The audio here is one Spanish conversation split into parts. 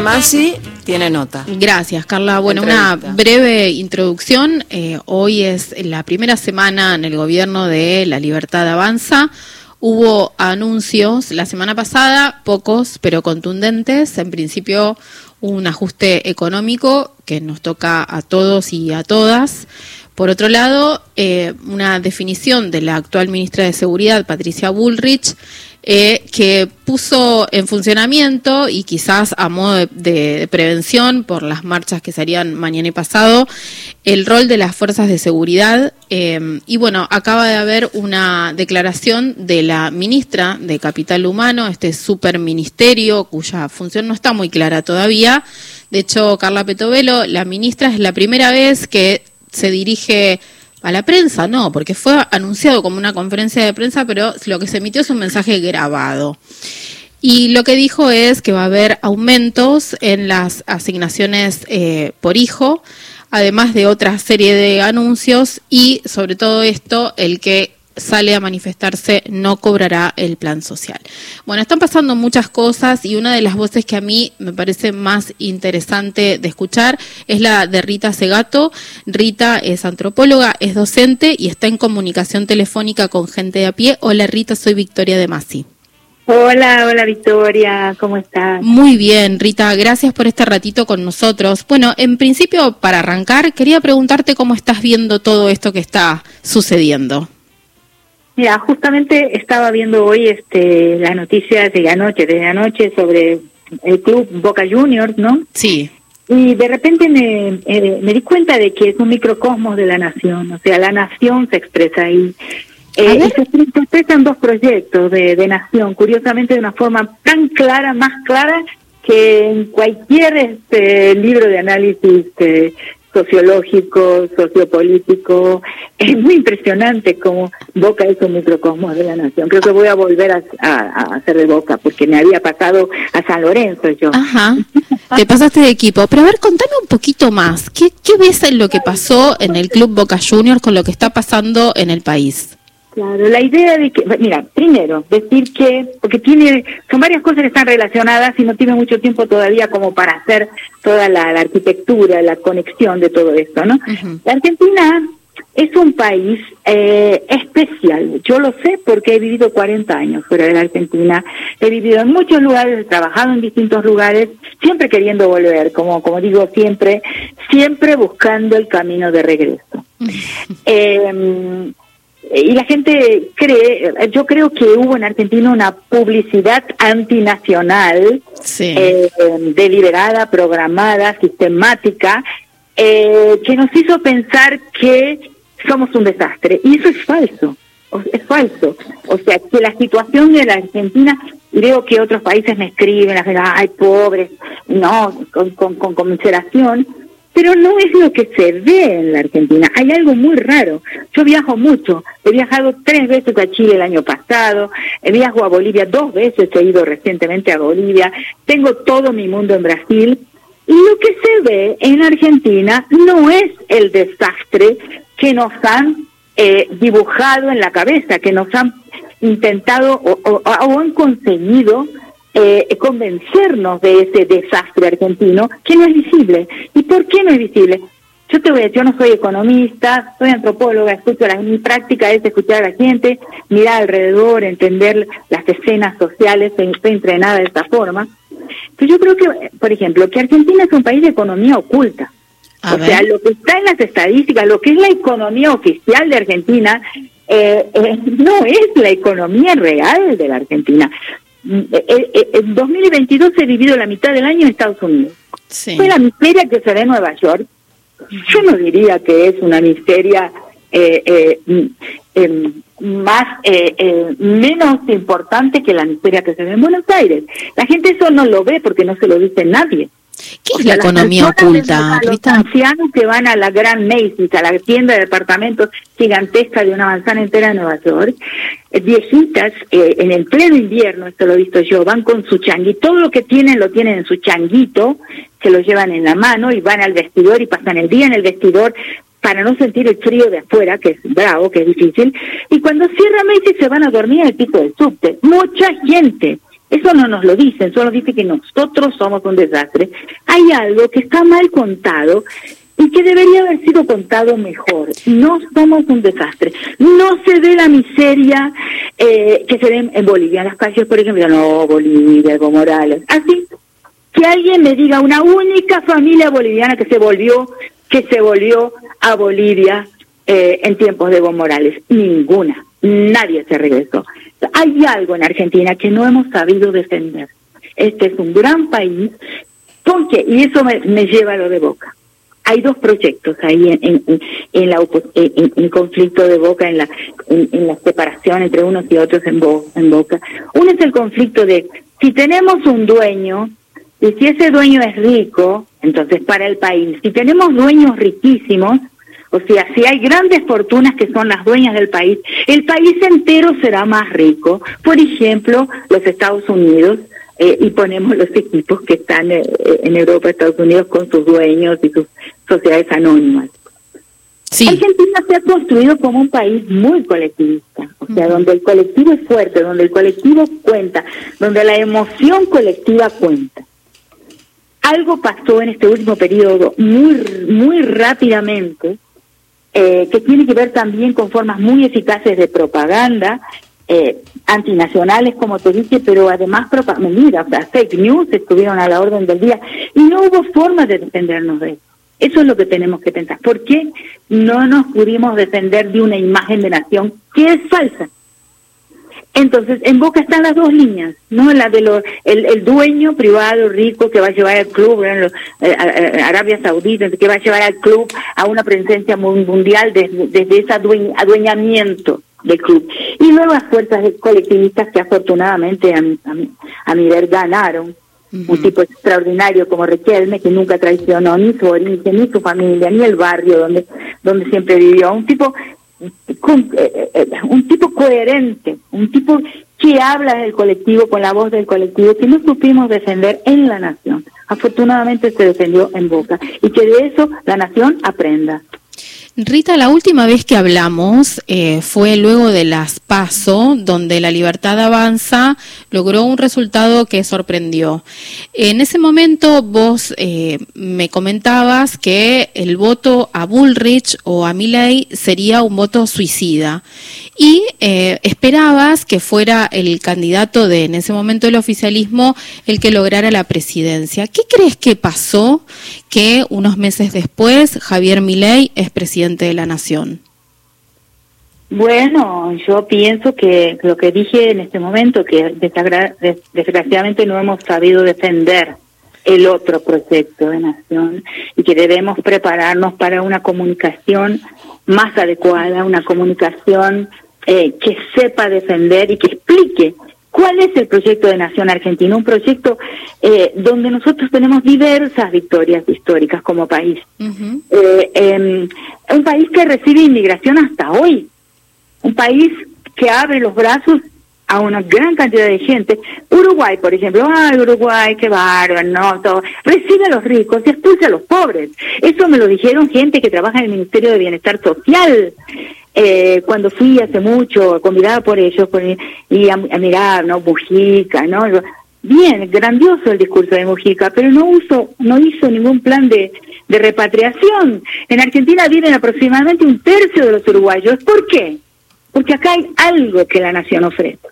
de Masi tiene nota. Gracias, Carla. Bueno, una breve introducción. Eh, hoy es la primera semana en el gobierno de La Libertad Avanza. Hubo anuncios la semana pasada, pocos pero contundentes. En principio, un ajuste económico que nos toca a todos y a todas. Por otro lado, eh, una definición de la actual ministra de Seguridad, Patricia Bullrich, eh, que puso en funcionamiento y quizás a modo de, prevención por las marchas que se harían mañana y pasado, el rol de las fuerzas de seguridad. Eh, y bueno, acaba de haber una declaración de la ministra de Capital Humano, este superministerio cuya función no está muy clara todavía. De hecho, Carla Petovelo, la ministra, es la primera vez que se dirige a la prensa, no, porque fue anunciado como una conferencia de prensa, pero lo que se emitió es un mensaje grabado. Y lo que dijo es que va a haber aumentos en las asignaciones eh, por hijo, además de otra serie de anuncios y sobre todo esto, el que sale a manifestarse no cobrará el plan social. Bueno, están pasando muchas cosas y una de las voces que a mí me parece más interesante de escuchar es la de Rita Segato. Rita es antropóloga, es docente y está en comunicación telefónica con gente de a pie. Hola Rita, soy Victoria de Masi. Hola, hola Victoria, ¿cómo estás? Muy bien, Rita, gracias por este ratito con nosotros. Bueno, en principio, para arrancar, quería preguntarte cómo estás viendo todo esto que está sucediendo. Mira, justamente estaba viendo hoy este las noticias de anoche, de anoche sobre el club Boca Juniors, ¿no? Sí. Y de repente me, eh, me di cuenta de que es un microcosmos de la nación, o sea, la nación se expresa ahí. Eh, y se expresan dos proyectos de, de nación, curiosamente de una forma tan clara, más clara que en cualquier este libro de análisis eh, sociológico, sociopolítico. Es muy impresionante cómo Boca es un microcosmos de la nación. Creo que voy a volver a, hacer de Boca porque me había pasado a San Lorenzo yo. Ajá. Te pasaste de equipo. Pero a ver, contame un poquito más. ¿Qué, qué ves en lo que pasó en el Club Boca Juniors con lo que está pasando en el país? Claro, la idea de que, mira, primero, decir que, porque tiene, son varias cosas que están relacionadas y no tiene mucho tiempo todavía como para hacer toda la, arquitectura, la conexión de todo esto, ¿no? La Argentina es un país eh, especial, yo lo sé porque he vivido 40 años fuera de la Argentina, he vivido en muchos lugares, he trabajado en distintos lugares, siempre queriendo volver, como, como digo siempre, siempre buscando el camino de regreso. eh, y la gente cree, yo creo que hubo en Argentina una publicidad antinacional, eh, deliberada, programada, sistemática, eh, que nos hizo pensar que somos un desastre. Y eso es falso, es falso. O sea, que la situación de la Argentina, veo que otros países me escriben, ay, pobres, no, con, con, con conmiseración, pero no es lo que se ve en la Argentina. Hay algo muy raro. Yo viajo mucho. He viajado tres veces a Chile el año pasado. He viajado a Bolivia dos veces. He ido recientemente a Bolivia. Tengo todo mi mundo en Brasil. Y lo que se ve en Argentina no es el desastre que nos han eh, dibujado en la cabeza, que nos han intentado o, o han conseguido eh, convencernos de ese desastre argentino que no es visible. ¿Y por qué no es visible? Yo te voy a decir, yo no soy economista, soy antropóloga, escucho la, mi práctica es escuchar a la gente, mirar alrededor, entender las escenas sociales, estoy entrenada de esta forma. Pero yo creo que, por ejemplo, que Argentina es un país de economía oculta. o sea, lo que está en las estadísticas, lo que es la economía oficial de Argentina, eh, eh, no es la economía real de la Argentina. En eh, eh, eh, 2022 he vivido la mitad del año en Estados Unidos. Fue la miseria que se ve en Nueva York. Yo no diría que es una miseria mm, em, más menos importante que la miseria que se ve en BuenosIres. La gente eso no lo ve porque no se lo dice nadie. ¿Qué es la economía oculta? Los ancianos que van a la gran Macy's, a la tienda de departamentos gigantesca de una manzana entera de Nueva York, eh, viejitas eh, en el pleno invierno, esto lo he visto yo, van con su changuito, todo lo que tienen lo tienen en su changuito, se lo llevan en la mano y van al vestidor y pasan el día en el vestidor para no sentir el frío de afuera, que es bravo, que es difícil, y cuando cierra Macy's se van a dormir en el piso del subte. Mucha gente Eso no nos lo dicen, solo dice que nosotros somos un desastre. Hay algo que está mal contado y que debería haber sido contado mejor. No somos un desastre. No se ve la miseria eh, que se ve en Bolivia. En las calles, por ejemplo, no, Bolivia, Evo Morales. Así que alguien me diga una única familia boliviana que se volvió, que se volvió a Bolivia eh, en tiempos de Evo Morales. Ninguna. Nadie se regresó. Hay algo en Argentina que no hemos sabido defender. Este es un gran país. ¿Con qué? Y eso me, lleva a lo de Boca hay dos proyectos ahí en, en, la en, el conflicto de Boca, en la, en, la separación entre unos y otros en, en Boca. Uno es el conflicto de si tenemos un dueño y si ese dueño es rico, entonces para el país, si tenemos dueños riquísimos, o sea, si hay grandes fortunas que son las dueñas del país, el país entero será más rico. Por ejemplo, los Estados Unidos eh, y ponemos los equipos que están eh, en Europa, Estados Unidos, con sus dueños y sus sociedades anónimas. Sí. Argentina se ha construido como un país muy colectivista, o sea, donde el colectivo es fuerte, donde el colectivo cuenta, donde la emoción colectiva cuenta. Algo pasó en este último periodo muy, muy rápidamente, eh, que tiene que ver también con formas muy eficaces de propaganda eh, antinacionales, como te dije, pero además mentiras, o sea, fake news estuvieron a la orden del día y no hubo forma de defendernos de eso. Eso es lo que tenemos que pensar. ¿Por qué no nos pudimos defender de una imagen de nación que es falsa? Entonces, en Boca están las dos líneas, ¿no? La de los, el, dueño privado rico que va a llevar al club, eh, Arabia Saudita, que va a llevar al club a una presencia mundial desde, desde ese adueñamiento del club. Y nuevas fuerzas colectivistas que afortunadamente a mi, a mi, ver ganaron. Un tipo extraordinario como Riquelme, que nunca traicionó ni su origen, ni su familia, ni el barrio donde, donde siempre vivió. Un tipo, con, eh, eh, un tipo coherente, un tipo que habla del colectivo, con la voz del colectivo, que no supimos defender en la nación. Afortunadamente se defendió en Boca y que de eso la nación aprenda. Rita, la última vez que hablamos eh, fue luego de las PASO, donde la libertad avanza logró un resultado que sorprendió. En ese momento vos eh, me comentabas que el voto a Bullrich o a Milley sería un voto suicida y eh, esperabas que fuera el candidato de en ese momento el oficialismo el que lograra la presidencia. ¿Qué crees que pasó que unos meses después Javier Milei es presidente de la nación? Bueno, yo pienso que lo que dije en este momento, que desgraciadamente no hemos sabido defender el otro proyecto de nación y que debemos prepararnos para una comunicación más adecuada, una comunicación eh, que sepa defender y que explique ¿Cuál es el proyecto de Nación Argentina? Un proyecto eh, donde nosotros tenemos diversas victorias históricas como país. Eh, em, un país que recibe inmigración hasta hoy. Un país que abre los brazos a una gran cantidad de gente. Uruguay, por ejemplo, ay, Uruguay, qué bárbaro, no, todo. Recibe a los ricos y expulsa a los pobres. Eso me lo dijeron gente que trabaja en el Ministerio de Bienestar Social eh, cuando fui hace mucho, convidada por ellos, y a, mirar, ¿no? Mujica, ¿no? Bien, grandioso el discurso de Mujica, pero no, uso, no hizo ningún plan de, de repatriación. En Argentina viven aproximadamente un tercio de los uruguayos. ¿Por qué? Porque acá hay algo que la nación ofrece.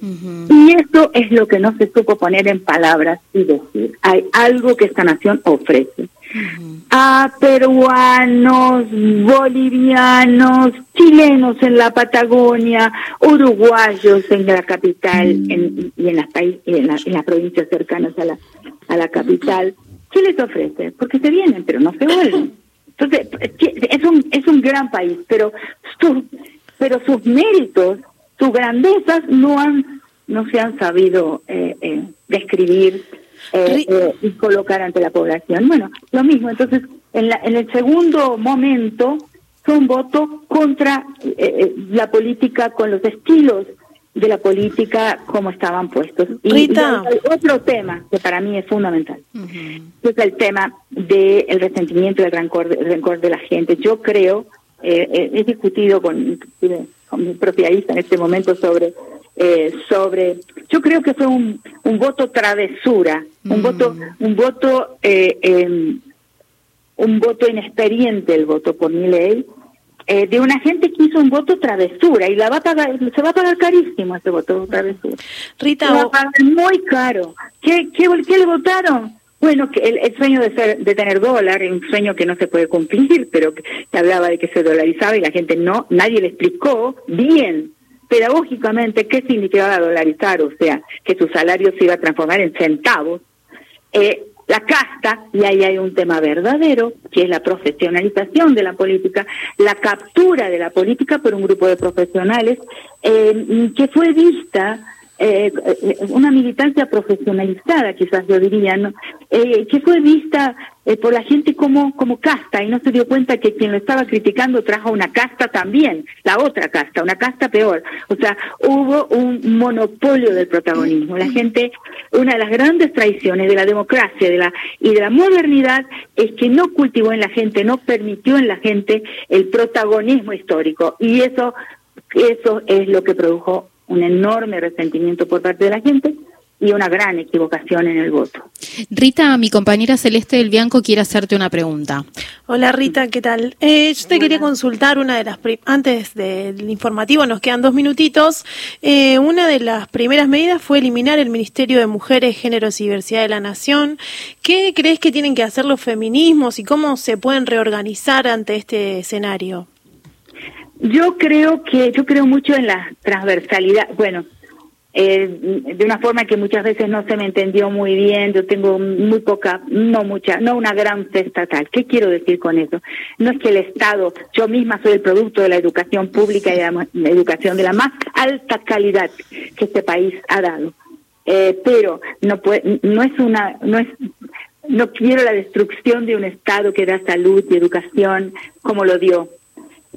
Y esto es lo que no se supo poner en palabras y decir. Hay algo que esta nación ofrece a peruanos, bolivianos, chilenos en la Patagonia, uruguayos en la capital y en las, en, las provincias cercanas a la, a la capital. ¿Qué les ofrece? Porque se vienen, pero no se vuelven. Entonces, es un, es un gran país, pero, pero sus méritos, sus grandezas no han no se han sabido eh, eh, describir eh, eh, y colocar ante la población. Bueno, lo mismo, entonces, en, la, en el segundo momento son votos contra eh, la política, con los estilos de la política como estaban puestos. Y, otro tema que para mí es fundamental, es el tema del resentimiento y el rencor, el rencor de la gente. Yo creo, he discutido con, con mi propia hija en este momento sobre eh, sobre, yo creo que fue un, un voto travesura, un voto, Mm. un voto, eh, em, un voto inexperiente el voto por mi ley, eh, de una gente que hizo un voto travesura y la va a pagar, se va a pagar carísimo ese voto travesura. Rita, Se va a pagar muy caro. ¿Qué, qué, qué le votaron? Bueno, que el, el sueño de ser, de tener dólar, un sueño que no se puede cumplir, pero que se hablaba de que se dolarizaba y la gente no, nadie le explicó bien, pedagógicamente, qué significaba dolarizar, o sea, que su salario se iba a transformar en centavos. Eh, la casta, y ahí hay un tema verdadero, que es la profesionalización de la política, la captura de la política por un grupo de profesionales eh, que fue vista eh, una militancia profesionalizada, quizás yo diría, ¿no? Eh, que fue vista eh, por la gente como, como casta y no se dio cuenta que quien lo estaba criticando trajo una casta también, la otra casta, una casta peor. O sea, hubo un monopolio del protagonismo. La gente, una de las grandes traiciones de la democracia de la, y de la modernidad es que no cultivó en la gente, no permitió en la gente el protagonismo histórico. Y eso, eso es lo que produjo un enorme resentimiento por parte de la gente y una gran equivocación en el voto. Rita, mi compañera Celeste del Bianco quiere hacerte una pregunta. Hola Rita, ¿qué tal? Eh, yo te quería consultar una de las, pri- antes del informativo, nos quedan dos minutitos, Eh, una de las primeras medidas fue eliminar el Ministerio de Mujeres, Géneros y Diversidad de la Nación. ¿Qué crees que tienen que hacer los feminismos y cómo se pueden reorganizar ante este escenario? Yo creo que, yo creo mucho en la transversalidad, bueno, eh, de una forma que muchas veces no se me entendió muy bien, yo tengo muy poca, no mucha, no una gran fe estatal. ¿Qué quiero decir con eso? No es que el Estado, yo misma soy el producto de la educación pública y de la, educación de la más alta calidad que este país ha dado. Eh, pero no puede, no es una, no es, no quiero la destrucción de un Estado que da salud y educación como lo dio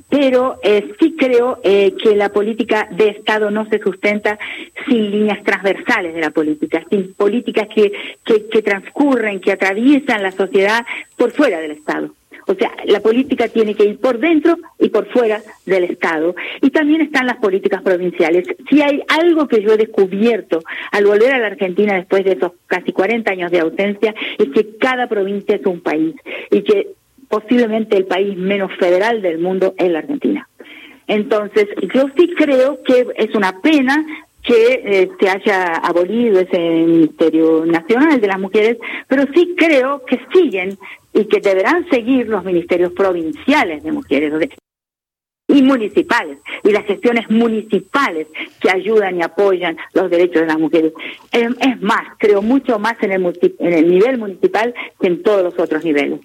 pero eh, sí creo eh, que la política de Estado no se sustenta sin líneas transversales de la política, sin políticas que, que, que transcurren, que atraviesan la sociedad por fuera del Estado. O sea, la política tiene que ir por dentro y por fuera del Estado. Y también están las políticas provinciales. Si hay algo que yo he descubierto al volver a la Argentina después de esos casi 40 años de ausencia, es que cada provincia es un país y que posiblemente el país menos federal del mundo es la Argentina. Entonces, yo sí creo que es una pena que eh, se haya abolido ese Ministerio Nacional de las Mujeres, pero sí creo que siguen y que deberán seguir los ministerios provinciales de mujeres y municipales y las gestiones municipales que ayudan y apoyan los derechos de las mujeres. Eh, es más, creo mucho más en el, en el nivel municipal que en todos los otros niveles.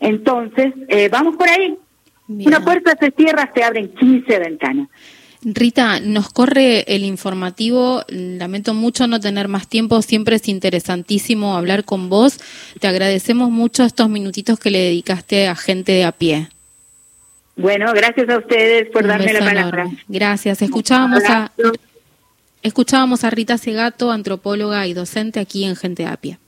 Entonces, eh, vamos por ahí. Bien. Una puerta se cierra, se abren 15 ventanas. Rita, nos corre el informativo. Lamento mucho no tener más tiempo. Siempre es interesantísimo hablar con vos. Te agradecemos mucho estos minutitos que le dedicaste a gente de a pie. Bueno, gracias a ustedes por darme la palabra. Enorme. Gracias. Escuchábamos a, escuchábamos a Rita Segato, antropóloga y docente aquí en Gente Apia.